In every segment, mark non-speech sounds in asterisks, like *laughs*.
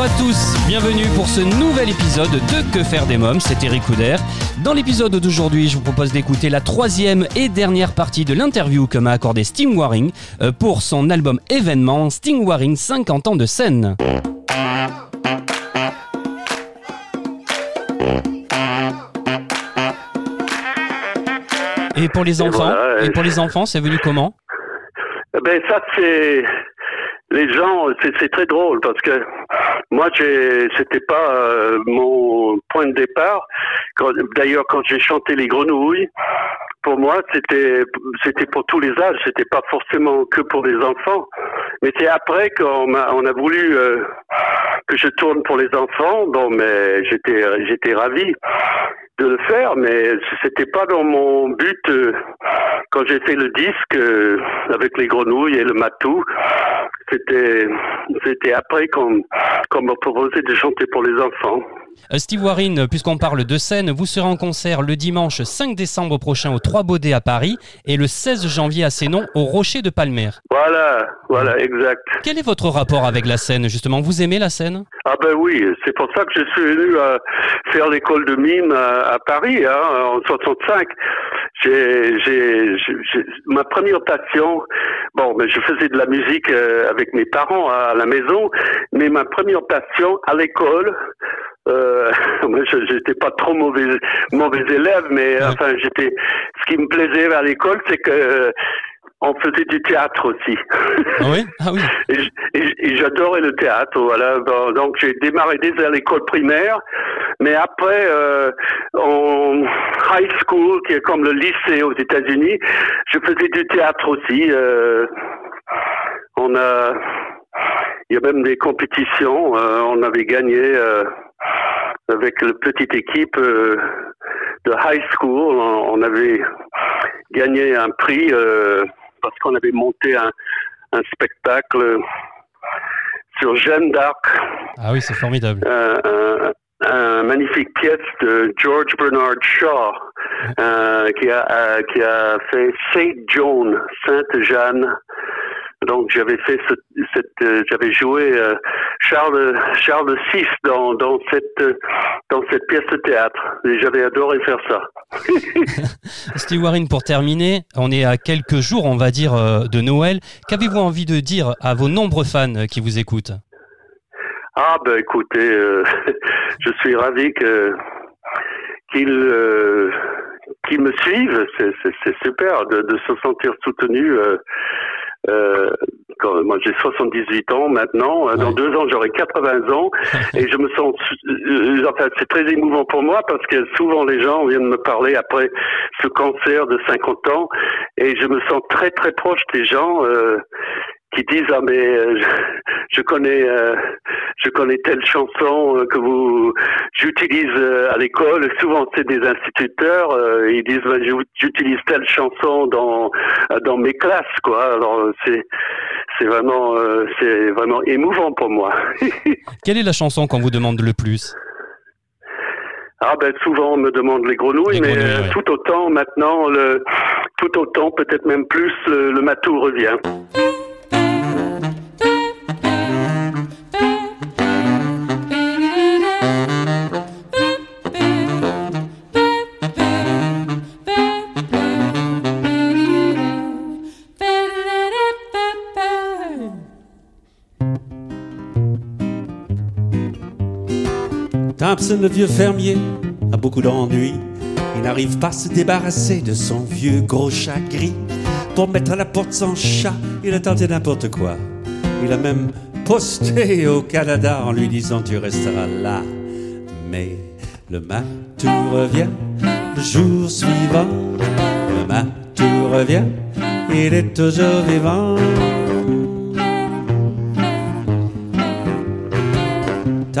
Bonjour à tous, bienvenue pour ce nouvel épisode de Que faire des mômes, c'est Eric Couder. Dans l'épisode d'aujourd'hui, je vous propose d'écouter la troisième et dernière partie de l'interview que m'a accordé Sting Waring euh, pour son album événement Sting Waring 50 ans de scène. Et pour les Et enfants, voilà, et pour les enfants, c'est venu comment? Eh Ben ça c'est les gens, c'est très drôle parce que moi c'était pas euh, mon point de départ. D'ailleurs quand j'ai chanté les grenouilles, pour moi c'était c'était pour tous les âges, c'était pas forcément que pour les enfants. Mais c'est après qu'on m'a- on a voulu euh, que je tourne pour les enfants. Bon, mais j'étais j'étais ravi de le faire, mais c'était pas dans mon but euh, quand j'ai fait le disque euh, avec les grenouilles et le matou. C'était c'était après qu'on qu'on m'a proposé de chanter pour les enfants. Euh, Steve Warren, puisqu'on parle de scène, vous serez en concert le dimanche 5 décembre prochain au Trois Baudets à Paris et le 16 janvier à Sénon au Rocher de Palmer. Voilà, voilà, exact. Quel est votre rapport avec la scène justement? Vous aimez la scène? Ah ben oui, c'est pour ça que je suis venu euh, faire l'école de mime à, à Paris hein, en 65. J'ai, ma première passion. Bon, mais je faisais de la musique euh, avec mes parents à, la maison, mais ma première passion à l'école. Euh, *laughs* j'étais pas trop mauvais mauvais élève, mais Ouais. enfin, j'étais. Ce qui me plaisait à l'école, c'est que on faisait du théâtre aussi. Ah oui? Ah oui. Et j'adorais le théâtre, voilà. Donc j'ai démarré dès à l'école primaire, mais après euh, en high school, qui est comme le lycée aux États-Unis, je faisais du théâtre aussi. euh, on a, il y a même des compétitions. euh, on avait gagné euh, avec la petite équipe euh, de high school. On, on avait gagné un prix euh, parce qu'on avait monté un un spectacle sur Jeanne d'Arc, Ah oui, c'est formidable. un, un- un magnifique pièce de George Bernard Shaw, euh, qui, a, euh, qui a fait Saint Joan, Sainte Jeanne. Donc j'avais fait ce, cette, euh, j'avais joué euh, Charles Charles VI dans dans cette euh, dans cette pièce de théâtre. Et j'avais adoré faire ça. *laughs* Steve Warren, pour terminer, on est à quelques jours, on va dire, de Noël. Qu'avez-vous envie de dire à vos nombreux fans qui vous écoutent? Ah ben écoutez, euh, *laughs* je suis ravi que qu'ils qu'ils me suivent. C'est, super de, de se sentir soutenu. Euh, euh, quand, moi j'ai 78 ans maintenant. Euh, Dans deux ans j'aurai 80 ans *laughs* et je me sens. euh, enfin c'est très émouvant pour moi parce que souvent les gens viennent me parler après ce cancer de 50 ans et je me sens très très proche des gens. Euh, qui disent ah mais euh, je, connais euh, je connais telle chanson euh, que vous j'utilise euh, à l'école. Souvent c'est des instituteurs euh, ils disent bah, j'u- j'utilise telle chanson dans euh, dans mes classes quoi. Alors c'est c'est vraiment euh, c'est vraiment émouvant pour moi. *laughs* Quelle est la chanson qu'on vous demande le plus? Ah ben souvent on me demande les grenouilles Les mais grenouilles, ouais. tout autant maintenant le tout autant peut-être même plus le, le matou revient Thompson, le vieux fermier, a beaucoup d'ennuis. Il n'arrive pas à se débarrasser de son vieux gros chat gris. Pour mettre à la porte son chat, il a tenté n'importe quoi. Il a même posté au Canada en lui disant tu resteras là. Mais le matou revient le jour suivant. Le matou revient, il est toujours vivant.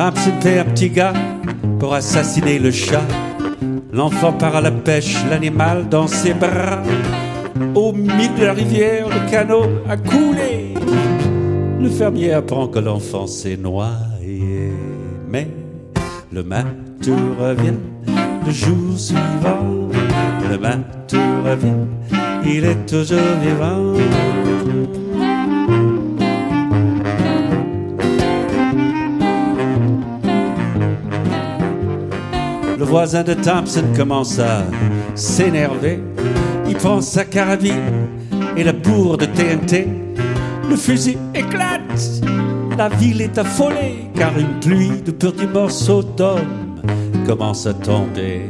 Thompson fait un petit gars pour assassiner le chat. L'enfant part à la pêche, l'animal dans ses bras. Au milieu de la rivière, le canot a coulé. Le fermier apprend que l'enfant s'est noyé. Mais le matou revient le jour suivant. Le matou revient, il est toujours vivant. Le voisin de Thompson commence à s'énerver. Il prend sa carabine et la bourre de TNT. Le fusil éclate. La ville est affolée car une pluie de petits morceaux d'hommes commence à tomber.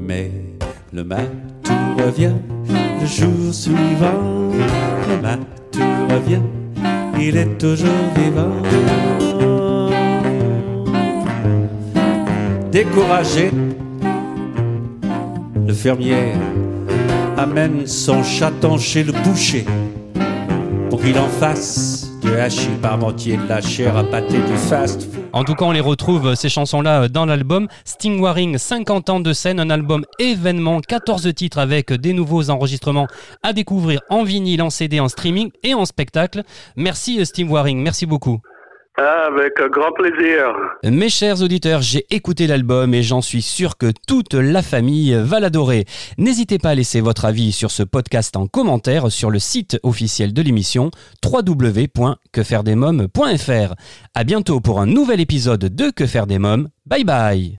Mais le matou revient le jour suivant. Le matou revient, il est toujours vivant. Découragé, le fermier amène son chaton chez le boucher pour qu'il en fasse du hachis parmentier, de la chair à pâté, du fast. En tout cas, on les retrouve, euh, ces chansons-là, euh, dans l'album Sting Waring, 50 ans de scène, un album événement, 14 titres avec des nouveaux enregistrements à découvrir en vinyle, en CD, en streaming et en spectacle. Merci euh, Sting Waring, merci beaucoup. Avec grand plaisir. Mes chers auditeurs, j'ai écouté l'album et j'en suis sûr que toute la famille va l'adorer. N'hésitez pas à laisser votre avis sur ce podcast en commentaire sur le site officiel de l'émission www.quefairedesmoms.fr. À bientôt pour un nouvel épisode de Que faire des mômes. Bye bye.